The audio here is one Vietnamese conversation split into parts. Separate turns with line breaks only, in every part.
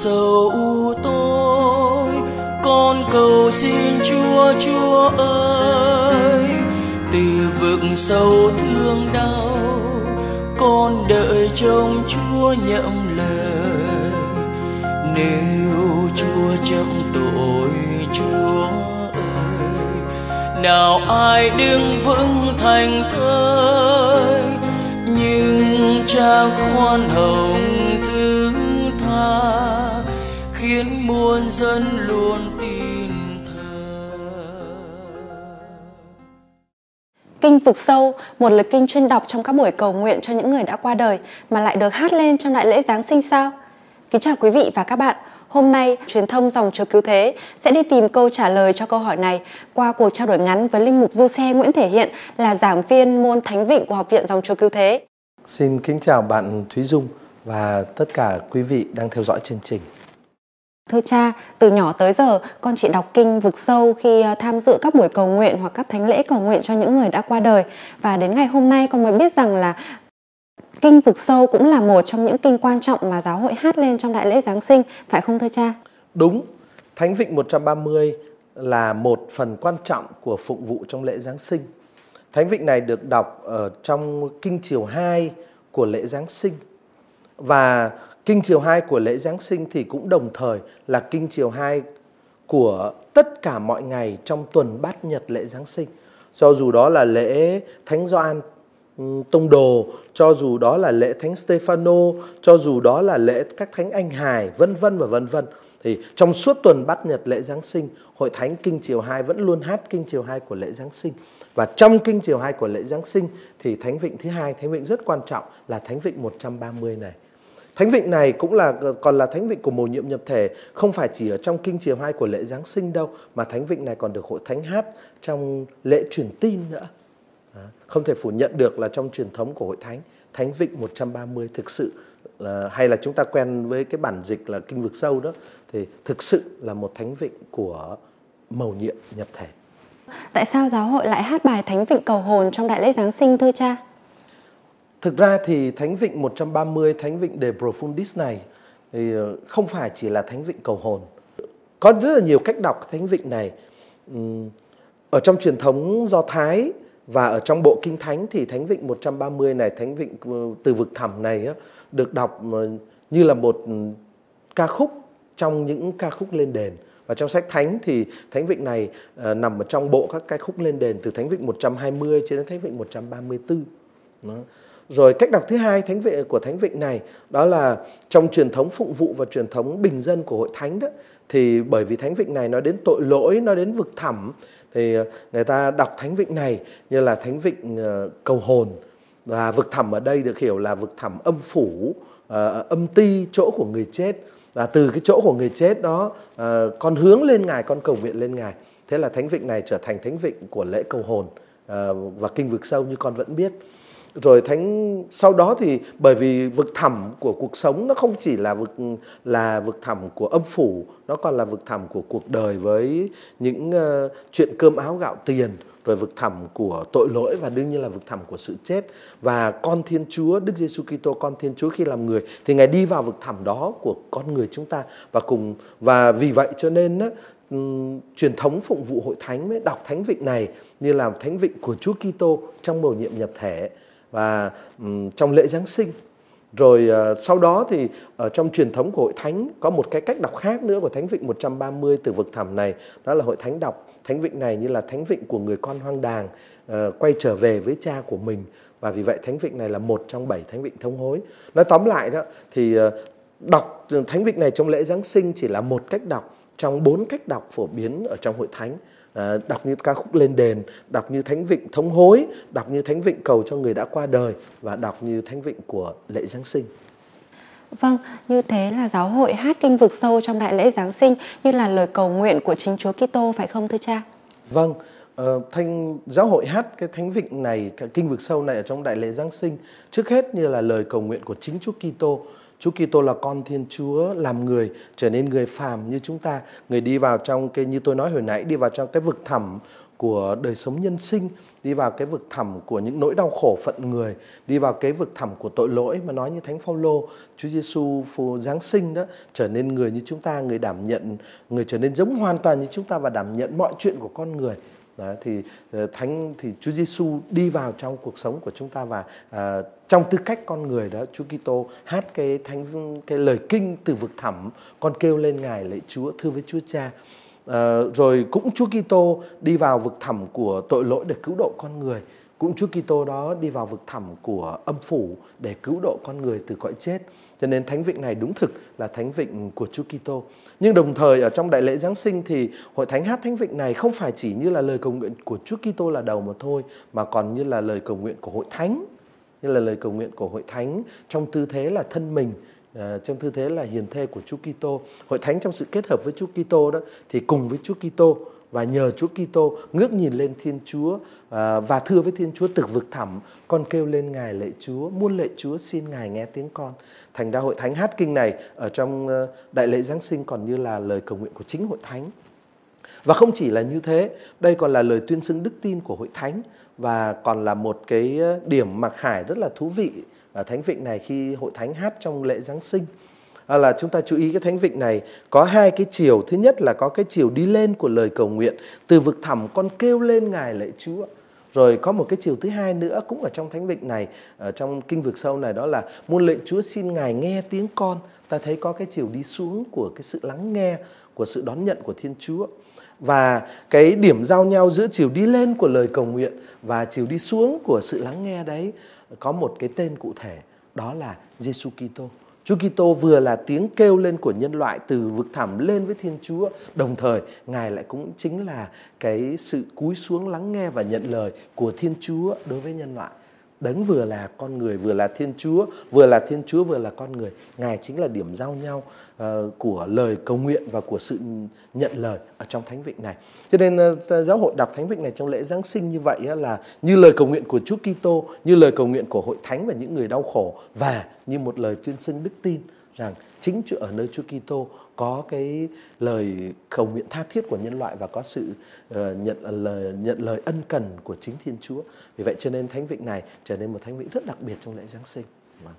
dầu tôi, con cầu xin chúa chúa ơi. Từ vực sâu thương đau, con đợi trông chúa nhậm lời. Nếu chúa chậm tội, chúa ơi, nào ai đứng vững thành thơi, nhưng cha khoan hồng dân luôn tin thờ
Kinh Vực Sâu, một lời kinh chuyên đọc trong các buổi cầu nguyện cho những người đã qua đời mà lại được hát lên trong đại lễ Giáng sinh sao? Kính chào quý vị và các bạn. Hôm nay, truyền thông dòng chúa cứu thế sẽ đi tìm câu trả lời cho câu hỏi này qua cuộc trao đổi ngắn với Linh Mục Du Xe Nguyễn Thể Hiện là giảng viên môn Thánh Vịnh của Học viện dòng chúa cứu thế.
Xin kính chào bạn Thúy Dung và tất cả quý vị đang theo dõi chương trình.
Thưa cha, từ nhỏ tới giờ con chỉ đọc kinh vực sâu khi à, tham dự các buổi cầu nguyện hoặc các thánh lễ cầu nguyện cho những người đã qua đời. Và đến ngày hôm nay con mới biết rằng là kinh vực sâu cũng là một trong những kinh quan trọng mà giáo hội hát lên trong đại lễ Giáng sinh, phải không thưa cha?
Đúng, Thánh Vịnh 130 là một phần quan trọng của phụng vụ trong lễ Giáng sinh. Thánh Vịnh này được đọc ở trong kinh chiều 2 của lễ Giáng sinh. Và kinh chiều 2 của lễ Giáng sinh thì cũng đồng thời là kinh chiều 2 của tất cả mọi ngày trong tuần bát nhật lễ Giáng sinh. Cho dù đó là lễ Thánh Gioan Tông Đồ, cho dù đó là lễ Thánh Stefano, cho dù đó là lễ các thánh anh hài, vân vân và vân vân. Thì trong suốt tuần bát nhật lễ Giáng sinh, Hội Thánh Kinh Chiều 2 vẫn luôn hát Kinh Chiều 2 của lễ Giáng sinh. Và trong Kinh Chiều 2 của lễ Giáng sinh thì Thánh Vịnh thứ hai, Thánh Vịnh rất quan trọng là Thánh Vịnh 130 này. Thánh Vịnh này cũng là còn là Thánh Vịnh của mầu nhiệm nhập thể, không phải chỉ ở trong Kinh Chiều 2 của lễ Giáng sinh đâu, mà Thánh Vịnh này còn được Hội Thánh hát trong lễ truyền tin nữa. Không thể phủ nhận được là trong truyền thống của Hội Thánh, Thánh Vịnh 130 thực sự là, hay là chúng ta quen với cái bản dịch là Kinh Vực Sâu đó, thì thực sự là một Thánh Vịnh của mầu nhiệm nhập thể.
Tại sao giáo hội lại hát bài Thánh Vịnh cầu hồn trong đại lễ Giáng sinh thưa cha?
Thực ra thì Thánh Vịnh 130, Thánh Vịnh De Profundis này thì ờ, không phải chỉ là Thánh Vịnh cầu hồn. Có rất là nhiều cách đọc Thánh Vịnh này. Ở trong truyền thống Do Thái và ở trong bộ Kinh Thánh thì Thánh Vịnh 130 này, Thánh Vịnh ờ, từ vực thẳm này được đọc ờ, như là một ca khúc trong những ca khúc lên đền. Và trong sách Thánh thì Thánh Vịnh này nằm ở trong bộ các ca khúc lên đền từ Thánh Vịnh 120 cho đến Thánh Vịnh 134. Đó. Rồi cách đọc thứ hai thánh vệ của thánh vịnh này đó là trong truyền thống phụng vụ và truyền thống bình dân của hội thánh đó thì bởi vì thánh vịnh này nó đến tội lỗi, nó đến vực thẳm thì ờ, người ta đọc thánh vịnh này như là thánh vịnh ờ, cầu hồn. Và vực thẳm ở đây được hiểu là vực thẳm âm phủ, ờ, âm ti chỗ của người chết. Và từ cái chỗ của người chết đó con hướng lên ngài, con cầu nguyện lên ngài. Thế là thánh vịnh này trở thành thánh vịnh của lễ cầu hồn và kinh vực sâu như con vẫn biết rồi thánh sau đó thì bởi vì vực thẳm của cuộc sống nó không chỉ là vực là vực thẳm của âm phủ nó còn là vực thẳm của cuộc đời với những uh, chuyện cơm áo gạo tiền rồi vực thẳm của tội lỗi và đương nhiên là vực thẳm của sự chết. Và con Thiên Chúa Đức Giêsu Kitô con Thiên Chúa khi làm người thì ngài đi vào vực thẳm đó của con người chúng ta. Và cùng và vì vậy cho nên á, um, truyền thống phụng vụ hội thánh mới đọc thánh vịnh này như là thánh vịnh của Chúa Kitô trong mầu nhiệm nhập thể và um, trong lễ Giáng sinh. Rồi uh, sau đó thì ở trong truyền thống của hội thánh có một cái cách đọc khác nữa của Thánh Vịnh 130 từ vực thẳm này, đó là hội thánh đọc Thánh Vịnh này như là Thánh Vịnh của người con hoang đàng uh, quay trở về với cha của mình và vì vậy Thánh Vịnh này là một trong bảy Thánh Vịnh thông hối. Nói tóm lại đó thì uh, đọc Thánh Vịnh này trong lễ Giáng sinh chỉ là một cách đọc trong bốn cách đọc phổ biến ở trong hội thánh À, đọc như ca khúc lên đền, đọc như thánh vịnh thống hối, đọc như thánh vịnh cầu cho người đã qua đời và đọc như thánh vịnh của lễ Giáng sinh.
Vâng, như thế là giáo hội hát kinh vực sâu trong đại lễ Giáng sinh như là lời cầu nguyện của chính Chúa Kitô phải không thưa cha?
Vâng, uh, thanh giáo hội hát cái thánh vịnh này, cái kinh vực sâu này ở trong đại lễ Giáng sinh trước hết như là lời cầu nguyện của chính Chúa Kitô Chúa Kitô là con Thiên Chúa làm người trở nên người phàm như chúng ta, người đi vào trong cái như tôi nói hồi nãy đi vào trong cái vực thẳm của đời sống nhân sinh đi vào cái vực thẳm của những nỗi đau khổ phận người đi vào cái vực thẳm của tội lỗi mà nói như thánh phaolô Chúa Giêsu phù giáng sinh đó trở nên người như chúng ta người đảm nhận người trở nên giống hoàn toàn như chúng ta và đảm nhận mọi chuyện của con người. Đấy, thì ờ, thánh thì Chúa Giêsu đi vào trong cuộc sống của chúng ta và uh, trong tư cách con người đó Chúa Kitô hát cái thánh cái lời kinh từ vực thẳm con kêu lên ngài lạy Chúa thưa với Chúa Cha. Uh, rồi cũng Chúa Kitô đi vào vực thẳm của tội lỗi để cứu độ con người. Cũng Chúa Kitô đó đi vào vực thẳm của âm phủ để cứu độ con người từ cõi chết cho nên thánh vịnh này đúng thực là thánh vịnh của Chúa Kitô. Nhưng đồng thời ở trong đại lễ Giáng sinh thì hội thánh hát thánh vịnh này không phải chỉ như là lời cầu nguyện của Chúa Kitô là đầu mà thôi mà còn như là lời cầu nguyện của hội thánh, như là lời cầu nguyện của hội thánh trong tư thế là thân mình ờ, trong tư thế là hiền thê của Chúa Kitô. Hội thánh trong sự kết hợp với Chúa Kitô đó thì cùng với Chúa Kitô và nhờ Chúa Kitô ngước nhìn lên Thiên Chúa à, và thưa với Thiên Chúa, từ vực thẳm, con kêu lên Ngài lạy Chúa, muôn lạy Chúa, xin Ngài nghe tiếng con. Thành ra hội thánh hát kinh này ở trong ờ, đại lễ Giáng sinh còn như là lời cầu nguyện của chính hội thánh. Và không chỉ là như thế, đây còn là lời tuyên xưng đức tin của hội thánh, và còn là một cái ờ, điểm mặc khải rất là thú vị ở thánh vịnh này khi hội thánh hát trong lễ Giáng sinh. À, là chúng ta chú ý cái thánh vịnh này. Có hai cái chiều. Thứ nhất là có cái chiều đi lên của lời cầu nguyện. Từ vực thẳm con kêu lên ngài lạy chúa. Rồi có một cái chiều thứ hai nữa cũng ở trong thánh vịnh này, ở trong kinh vực sâu này, đó là muôn lệnh chúa xin ngài nghe tiếng con. Ta thấy có cái chiều đi xuống của cái sự lắng nghe, của sự đón nhận của thiên chúa. Và cái điểm giao nhau giữa chiều đi lên của lời cầu nguyện và chiều đi xuống của sự lắng nghe đấy, có một cái tên cụ thể, đó là Giêsu Kitô. Chúa Kitô vừa là tiếng kêu lên của nhân loại từ vực thẳm lên với Thiên Chúa, đồng thời Ngài lại cũng chính là cái sự cúi xuống lắng nghe và nhận lời của Thiên Chúa đối với nhân loại. Đấng vừa là con người, vừa là Thiên Chúa, vừa là Thiên Chúa, vừa là con người. Ngài chính là điểm giao nhau uh, của lời cầu nguyện và của sự nhận lời ở trong Thánh Vịnh này. Cho nên uh, giáo hội đọc Thánh Vịnh này trong lễ Giáng sinh như vậy uh, là như lời cầu nguyện của Chúa Kitô, như lời cầu nguyện của hội thánh và những người đau khổ và như một lời tuyên xưng đức tin rằng chính ở nơi Chúa Kitô có cái lời cầu nguyện tha thiết của nhân loại và có sự uh, nhận lời nhận lời ân cần của chính Thiên Chúa. Vì vậy cho nên thánh vịnh này trở nên một thánh vịnh rất đặc biệt trong lễ Giáng sinh.
Vâng.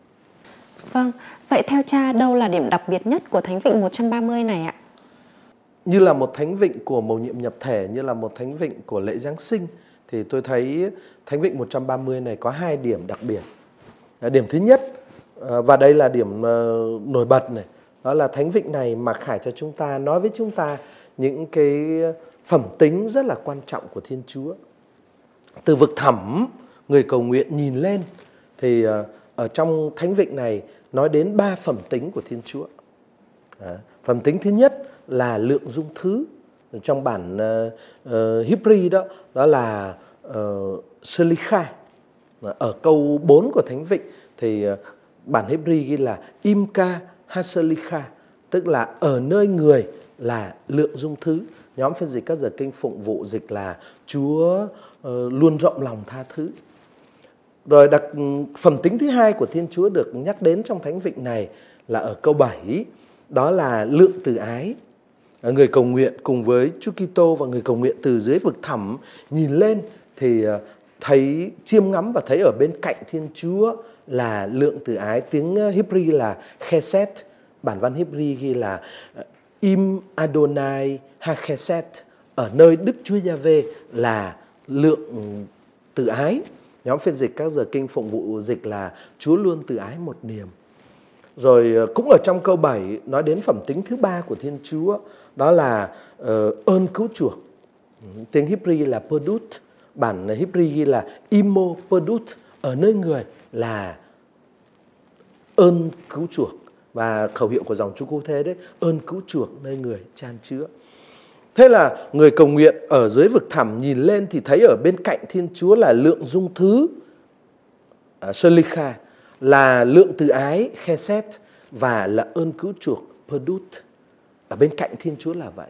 vâng, vậy theo cha đâu là điểm đặc biệt nhất của thánh vịnh 130 này ạ?
Như là một thánh vịnh của mầu nhiệm nhập thể, như là một thánh vịnh của lễ Giáng sinh thì tôi thấy thánh vịnh 130 này có hai điểm đặc biệt. Điểm thứ nhất ờ, Ờ, và đây là điểm ờ, nổi bật này. Đó là thánh vịnh này mà khải cho chúng ta nói với chúng ta những cái phẩm tính rất là quan trọng của thiên chúa. Từ vực thẳm người cầu nguyện nhìn lên thì ờ, ở trong thánh vịnh này nói đến ba phẩm tính của thiên chúa. Phẩm tính thứ nhất là lượng dung thứ. Trong bản uh, uh, Hebrew đó đó là uh, Selicha ở câu 4 của thánh vịnh thì bản Hebrew ghi là Imka Hasalika tức là ở nơi người là lượng dung thứ. Nhóm phiên dịch các giờ kinh phụng vụ dịch là Chúa uh, luôn rộng lòng tha thứ. Rồi đặc ừ, phẩm tính thứ hai của Thiên Chúa được nhắc đến trong thánh vịnh này là ở câu 7 đó là lượng từ ái. Người cầu nguyện cùng với Chúa Kitô và người cầu nguyện từ dưới vực thẳm nhìn lên thì ờ, thấy chiêm ngắm và thấy ở bên cạnh Thiên Chúa là lượng từ ái. Tiếng ờ, Hebrew là Chesed bản văn Hebrew ghi là ờ, Im Adonai HaChesed ở nơi Đức Chúa Giave là lượng từ ái. Nhóm phiên dịch các giờ kinh phụng vụ dịch là Chúa luôn từ ái một niềm. Rồi ờ, cũng ở trong câu 7 nói đến phẩm tính thứ ba của Thiên Chúa đó là uh, ơn cứu chuộc. Tiếng Hebrew là Perdut bản Hebrew ghi là Imo Perdut ở nơi người là ơn cứu chuộc. Và khẩu hiệu của dòng Chúa Cứu Thế đấy ơn cứu chuộc nơi người chan chứa. Thế là người cầu nguyện ở dưới vực thẳm nhìn lên thì thấy ở bên cạnh Thiên Chúa là lượng dung thứ uh, kha là lượng từ ái Chesed và là ơn cứu chuộc Perdut. Ở bên cạnh Thiên Chúa là vậy.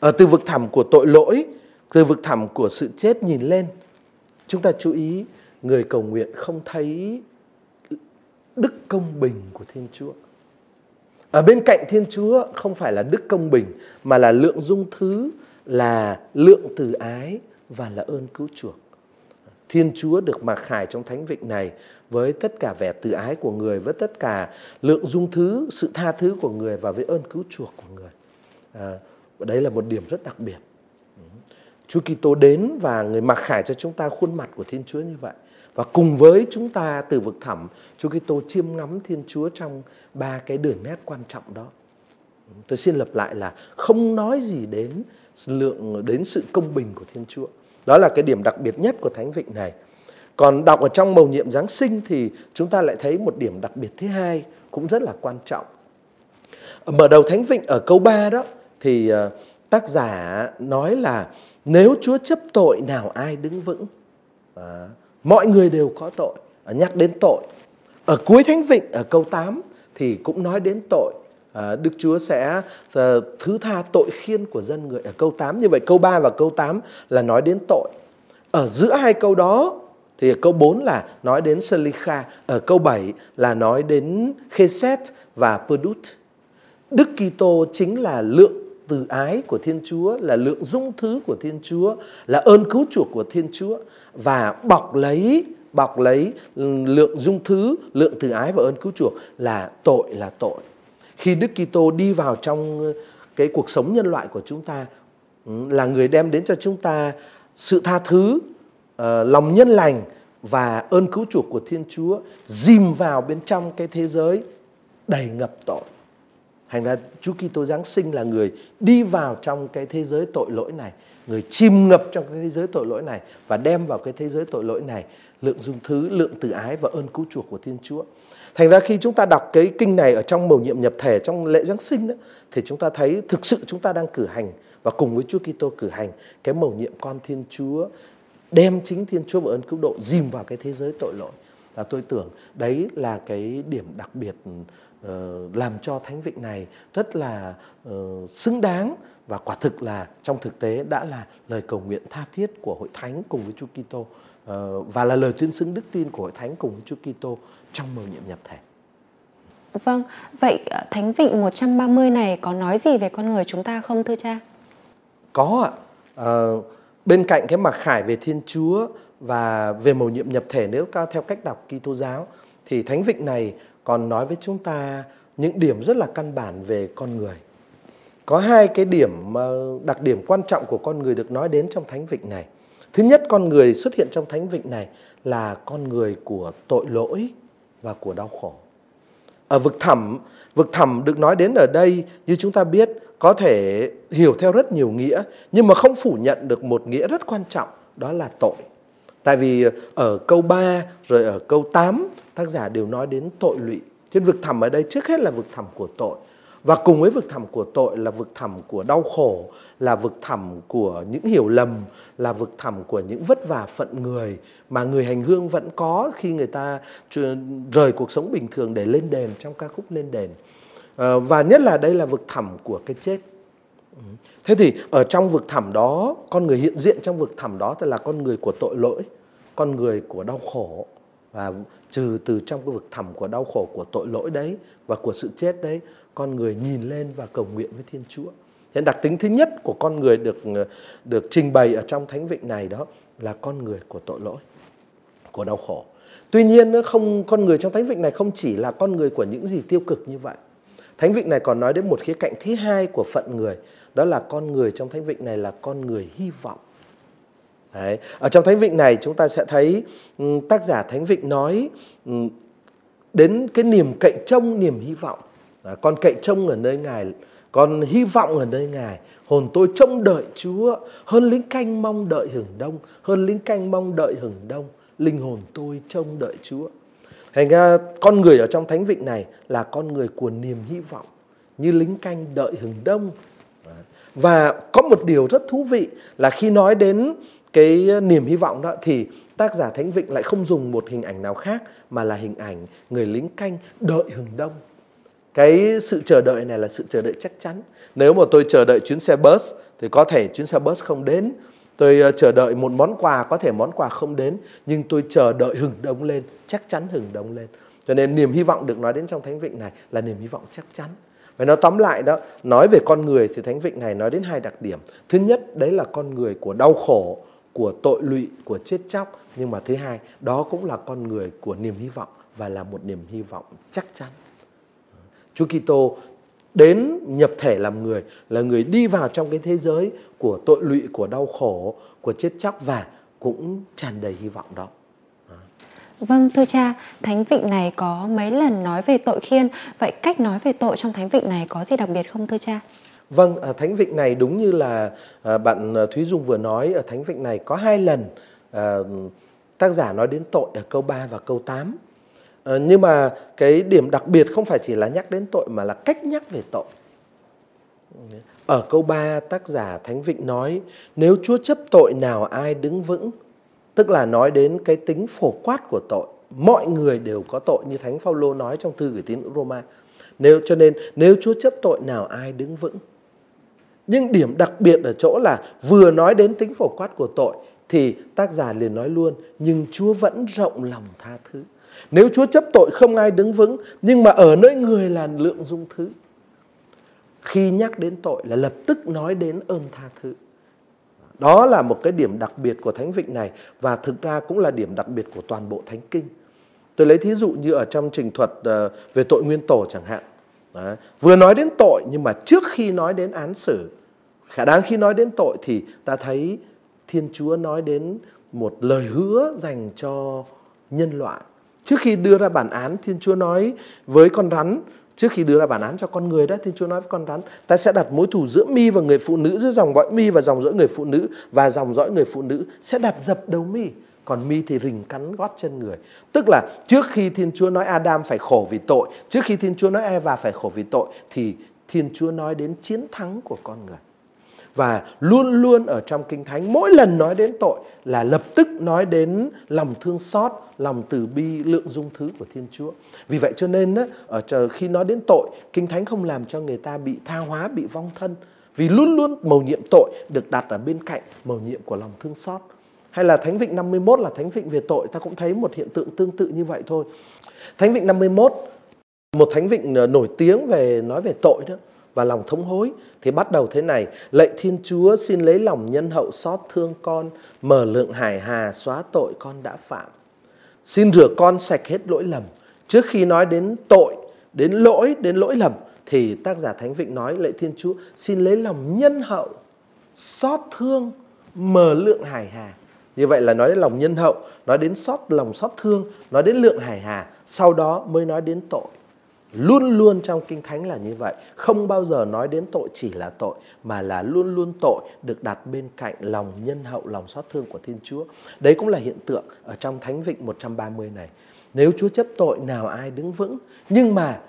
Ở từ vực thẳm của tội lỗi từ vực thẳm của sự chết nhìn lên chúng ta chú ý người cầu nguyện không thấy đức công bình của Thiên Chúa. Ở bên cạnh Thiên Chúa không phải là đức công bình mà là lượng dung thứ, là lượng từ ái, và là ơn cứu chuộc. Thiên Chúa được mặc khải trong thánh vịnh này với tất cả vẻ từ ái của người, với tất cả lượng dung thứ, sự tha thứ của người và với ơn cứu chuộc của người. À, đấy là một điểm rất đặc biệt. Chúa Kitô đến và người mặc khải cho chúng ta khuôn mặt của Thiên Chúa như vậy. Và cùng với chúng ta từ vực thẳm, Chúa Kitô chiêm ngắm Thiên Chúa trong ba cái đường nét quan trọng đó. Tôi xin lặp lại là không nói gì đến lượng đến sự công bình của Thiên Chúa. Đó là cái điểm đặc biệt nhất của Thánh Vịnh này. Còn đọc ở trong mầu nhiệm Giáng sinh thì chúng ta lại thấy một điểm đặc biệt thứ hai cũng rất là quan trọng. Mở đầu Thánh Vịnh ở câu 3 đó thì ờ, tác giả nói là nếu Chúa chấp tội nào ai đứng vững. À, mọi người đều có tội. À, nhắc đến tội. Ở cuối Thánh Vịnh ở câu 8 thì cũng nói đến tội. À, Đức Chúa sẽ à, thứ tha tội khiên của dân người ở câu 8. Như vậy câu 3 và câu 8 là nói đến tội. Ở giữa hai câu đó thì ở câu 4 là nói đến Selicha, ở câu 7 là nói đến Chesed và Perdut. Đức Kitô chính là lượng từ ái của Thiên Chúa, là lượng dung thứ của Thiên Chúa, là ơn cứu chuộc của Thiên Chúa và bọc lấy bọc lấy lượng dung thứ, lượng từ ái và ơn cứu chuộc là tội là tội. Khi Đức Kitô đi vào trong ờ, cái cuộc sống nhân loại của chúng ta ừ, là người đem đến cho chúng ta sự tha thứ, ờ, lòng nhân lành và ơn cứu chuộc của Thiên Chúa dìm vào bên trong cái thế giới đầy ngập tội. Thành ra Chúa Kitô Giáng sinh là người đi vào trong cái thế giới tội lỗi này, người chìm ngập trong cái thế giới tội lỗi này và đem vào cái thế giới tội lỗi này lượng dung thứ, lượng từ ái và ơn cứu chuộc của Thiên Chúa. Thành ra khi chúng ta đọc cái kinh này ở trong mầu nhiệm nhập thể trong lễ Giáng sinh đó, thì chúng ta thấy thực sự chúng ta đang cử hành và cùng với Chúa Kitô cử hành cái mầu nhiệm con Thiên Chúa đem chính Thiên Chúa và ơn cứu độ dìm vào cái thế giới tội lỗi. Và tôi tưởng đấy là cái điểm đặc biệt làm cho thánh vịnh này rất là uh, xứng đáng và quả thực là trong thực tế đã là lời cầu nguyện tha thiết của hội thánh cùng với Chúa Kitô uh, và là lời tuyên xưng đức tin của hội thánh cùng với Chúa Kitô trong mầu nhiệm nhập thể.
Vâng, vậy Thánh Vịnh 130 này có nói gì về con người chúng ta không thưa cha?
Có ạ. Uh, bên cạnh cái mặc khải về Thiên Chúa và về mầu nhiệm nhập thể nếu theo cách đọc Kitô giáo thì Thánh Vịnh này còn nói với chúng ta những điểm rất là căn bản về con người. Có hai cái điểm ờ, đặc điểm quan trọng của con người được nói đến trong Thánh Vịnh này. Thứ nhất con người xuất hiện trong Thánh Vịnh này là con người của tội lỗi và của đau khổ. Ở vực thẳm, vực thẳm được nói đến ở đây như chúng ta biết có thể hiểu theo rất nhiều nghĩa nhưng mà không phủ nhận được một nghĩa rất quan trọng đó là tội. Tại vì ờ, ở câu 3 rồi ở câu 8 tác giả đều nói đến tội lụy. Trên vực thẳm ở đây trước hết là vực thẳm của tội. Và cùng với vực thẳm của tội là vực thẳm của đau khổ, là vực thẳm của những hiểu lầm, là vực thẳm của những vất vả phận người mà người hành hương vẫn có khi người ta rời cuộc sống bình thường để lên đền trong ca khúc lên đền. Ờ, và nhất là đây là vực thẳm của cái chết. Thế thì ở trong vực thẳm đó, con người hiện diện trong vực thẳm đó là con người của tội lỗi, con người của đau khổ và trừ từ trong cái vực thẳm của đau khổ của tội lỗi đấy và của sự chết đấy, con người nhìn lên và cầu nguyện với Thiên Chúa. Nên đặc tính thứ nhất của con người được được trình bày ở trong thánh vịnh này đó là con người của tội lỗi, của đau khổ. Tuy nhiên nó không con người trong thánh vịnh này không chỉ là con người của những gì tiêu cực như vậy. Thánh vịnh này còn nói đến một khía cạnh thứ hai của phận người, đó là con người trong thánh vịnh này là con người hy vọng. Đấy. Ở trong thánh vịnh này chúng ta sẽ thấy ừ, tác giả thánh vịnh nói ừ, đến cái niềm cậy trông, niềm hy vọng. À, con cậy trông ở nơi Ngài, con hy vọng ở nơi Ngài. Hồn tôi trông đợi Chúa hơn lính canh mong đợi hưởng đông, hơn lính canh mong đợi hưởng đông. Linh hồn tôi trông đợi Chúa. Thành ra con người ở trong thánh vịnh này là con người của niềm hy vọng như lính canh đợi hừng đông. Và có một điều rất thú vị là khi nói đến cái niềm hy vọng đó thì tác giả Thánh Vịnh lại không dùng một hình ảnh nào khác mà là hình ảnh người lính canh đợi hừng đông. Cái sự chờ đợi này là sự chờ đợi chắc chắn. Nếu mà tôi chờ đợi chuyến xe bus thì có thể chuyến xe bus không đến Tôi ờ, chờ đợi một món quà, có thể món quà không đến, nhưng tôi chờ đợi hừng đông lên, chắc chắn hừng đông lên. Cho nên niềm hy vọng được nói đến trong Thánh Vịnh này là niềm hy vọng chắc chắn. Và nó tóm lại đó, nói về con người thì Thánh Vịnh này nói đến hai đặc điểm. Thứ nhất, đấy là con người của đau khổ của tội lụy của chết chóc. Nhưng mà thứ hai đó cũng là con người của niềm hy vọng và là một niềm hy vọng chắc chắn. Chúa Kitô đến nhập thể làm người là người đi vào trong cái thế giới của tội lụy của đau khổ của chết chóc và cũng tràn đầy hy vọng đó.
Vâng thưa cha, thánh vịnh này có mấy lần nói về tội khiên, vậy cách nói về tội trong thánh vịnh này có gì đặc biệt không thưa cha?
Vâng, à, thánh vịnh này đúng như là à, bạn à, Thúy Dung vừa nói ở thánh vịnh này có hai lần tác giả nói đến tội ở câu 3 và câu 8. Ờ, nhưng mà cái điểm đặc biệt không phải chỉ là nhắc đến tội mà là cách nhắc về tội. Ở câu 3 tác giả Thánh Vịnh nói nếu Chúa chấp tội nào ai đứng vững tức là nói đến cái tính phổ quát của tội. Mọi người đều có tội, như thánh phaolô nói trong thư gửi tín Roma. Nếu, cho nên, nếu Chúa chấp tội, nào ai đứng vững? Nhưng điểm đặc biệt ở chỗ là vừa nói đến tính phổ quát của tội, thì tác giả liền nói luôn, nhưng Chúa vẫn rộng lòng tha thứ. Nếu Chúa chấp tội, không ai đứng vững, nhưng mà ở nơi người là lượng dung thứ. Khi nhắc đến tội là lập tức nói đến ơn tha thứ đó là một cái điểm đặc biệt của Thánh Vịnh này và thực ra cũng là điểm đặc biệt của toàn bộ Thánh Kinh. Tôi lấy thí dụ như ở trong trình thuật ờ, về tội nguyên tổ chẳng hạn. Đó. Vừa nói đến tội nhưng mà trước khi nói đến án xử, khả đáng khi nói đến tội thì ta thấy Thiên Chúa nói đến một lời hứa dành cho nhân loại. Trước khi đưa ra bản án, Thiên Chúa nói với con rắn trước khi đưa ra bản án cho con người đó thì Chúa nói với con rắn, ta sẽ đặt mối thù giữa mi và người phụ nữ, giữa dòng dõi mi và dòng dõi người phụ nữ, và dòng dõi người phụ nữ sẽ đạp dập đầu mi. Còn mi thì rình cắn gót chân người. Tức là trước khi thiên chúa nói adam phải khổ vì tội, trước khi thiên chúa nói eva phải khổ vì tội, thì thiên chúa nói đến chiến thắng của con người và luôn luôn ở trong kinh thánh, mỗi lần nói đến tội là lập tức nói đến lòng thương xót, lòng từ bi, lượng dung thứ của thiên chúa. Vì vậy cho nên ở chờ khi nói đến tội, kinh thánh không làm cho người ta bị tha hóa, bị vong thân. Vì luôn luôn mầu nhiệm tội được đặt ở bên cạnh mầu nhiệm của lòng thương xót. Hay là Thánh Vịnh 51 là Thánh Vịnh về tội, ta cũng thấy một hiện tượng tương tự như vậy thôi. Thánh Vịnh 51 một Thánh Vịnh ờ, nổi tiếng về, nói về tội đó và lòng thống hối. Thì bắt đầu thế này, lạy thiên chúa, xin lấy lòng nhân hậu xót thương con, mở lượng hải hà xóa tội con đã phạm. Xin rửa con sạch hết lỗi lầm. Trước khi nói đến tội, đến lỗi đến lỗi lầm, thì tác giả thánh vịnh nói, lạy thiên chúa, xin lấy lòng nhân hậu xót thương, mở lượng hải hà. Như vậy là nói đến lòng nhân hậu, nói đến xót, lòng xót thương, nói đến lượng hải hà, sau đó mới nói đến tội. Luôn luôn trong Kinh Thánh là như vậy. Không bao giờ nói đến tội chỉ là tội, mà là luôn luôn tội được đặt bên cạnh lòng nhân hậu, lòng xót thương của Thiên Chúa. Đấy cũng là hiện tượng ở trong Thánh Vịnh 130 này. Nếu Chúa chấp tội nào ai đứng vững, nhưng mà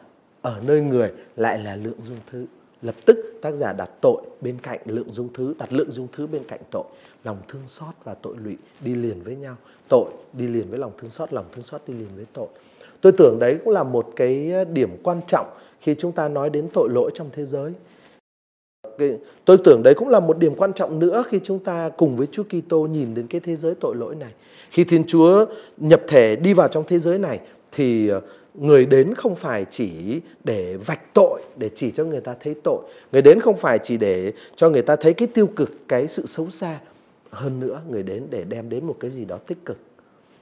ở nơi người lại là lượng dung thứ. Lập tức tác giả đặt tội bên cạnh lượng dung thứ, đặt lượng dung thứ bên cạnh tội. Lòng thương xót và tội lụy đi liền với nhau. Tội đi liền với lòng thương xót, lòng thương xót đi liền với tội tôi tưởng đấy cũng là một cái ờ, điểm quan trọng khi chúng ta nói đến tội lỗi trong thế giới tôi tưởng đấy cũng là một điểm quan trọng nữa khi chúng ta cùng với Chúa Kitô nhìn đến cái thế giới tội lỗi này. Khi Thiên Chúa nhập thể đi vào trong thế giới này thì ờ, người đến không phải chỉ để vạch tội, để chỉ cho người ta thấy tội. Người đến không phải chỉ để cho người ta thấy cái tiêu cực, cái sự xấu xa. Hơn nữa, người đến để đem đến một cái gì đó tích cực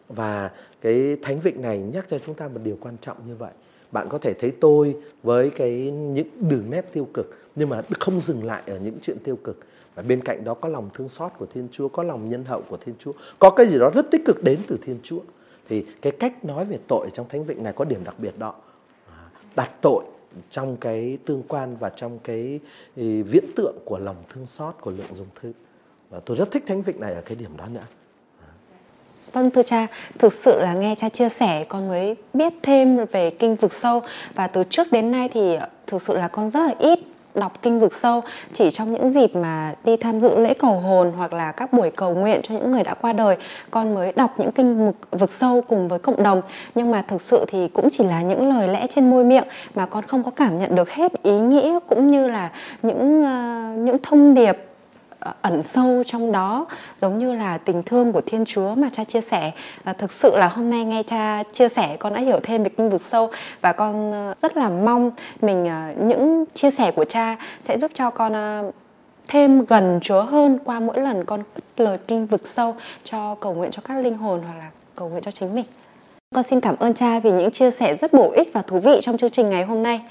và cái thánh vịnh này nhắc cho chúng ta một điều quan trọng như vậy. Bạn có thể thấy tôi với cái những đường nét tiêu cực, nhưng mà không dừng lại ở những chuyện tiêu cực. Và bên cạnh đó có lòng thương xót của thiên chúa, có lòng nhân hậu của thiên chúa, có cái gì đó rất tích cực đến từ thiên chúa. Thì cái cách nói về tội trong thánh vịnh này có điểm đặc biệt đó. À, đặt tội trong cái tương quan và trong cái viễn tượng của lòng thương xót, của lượng dùng thư và tôi rất thích thánh vịnh này ở cái điểm đó nữa.
Vâng thưa cha, thực sự là nghe cha chia sẻ con mới biết thêm về kinh vực sâu. Và từ trước đến nay thì ờ, thực sự là con rất là ít đọc kinh vực sâu. Chỉ trong những dịp mà đi tham dự lễ cầu hồn hoặc là các buổi cầu nguyện cho những người đã qua đời con mới đọc những kinh vực, vực sâu cùng với cộng đồng. Nhưng mà thực sự thì cũng chỉ là những lời lẽ trên môi miệng mà con không có cảm nhận được hết ý nghĩa cũng như là những uh, những thông điệp ẩn sâu trong đó, giống như là tình thương của Thiên Chúa mà cha chia sẻ và thực sự là hôm nay nghe cha chia sẻ, con đã hiểu thêm về kinh vực sâu và con ờ, rất là mong mình ờ, những chia sẻ của cha sẽ giúp cho con ờ, thêm gần Chúa hơn qua mỗi lần con cất lời kinh vực sâu cho cầu nguyện cho các linh hồn hoặc là cầu nguyện cho chính mình. Con xin cảm ơn cha vì những chia sẻ rất bổ ích và thú vị trong chương trình ngày hôm nay.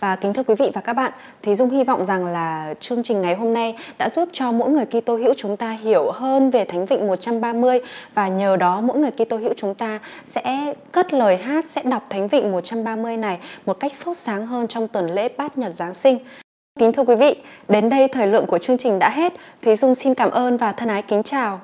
Và kính thưa quý vị và các bạn, Thúy Dung hy vọng rằng là chương trình ngày hôm nay đã giúp cho mỗi người Kitô hữu chúng ta hiểu hơn về Thánh Vịnh 130 và nhờ đó mỗi người Kitô hữu chúng ta sẽ cất lời hát sẽ đọc Thánh Vịnh 130 này một cách sốt sáng hơn trong tuần lễ Bát Nhật Giáng sinh. Kính thưa quý vị, đến đây thời lượng của chương trình đã hết. Thúy Dung xin cảm ơn và thân ái kính chào.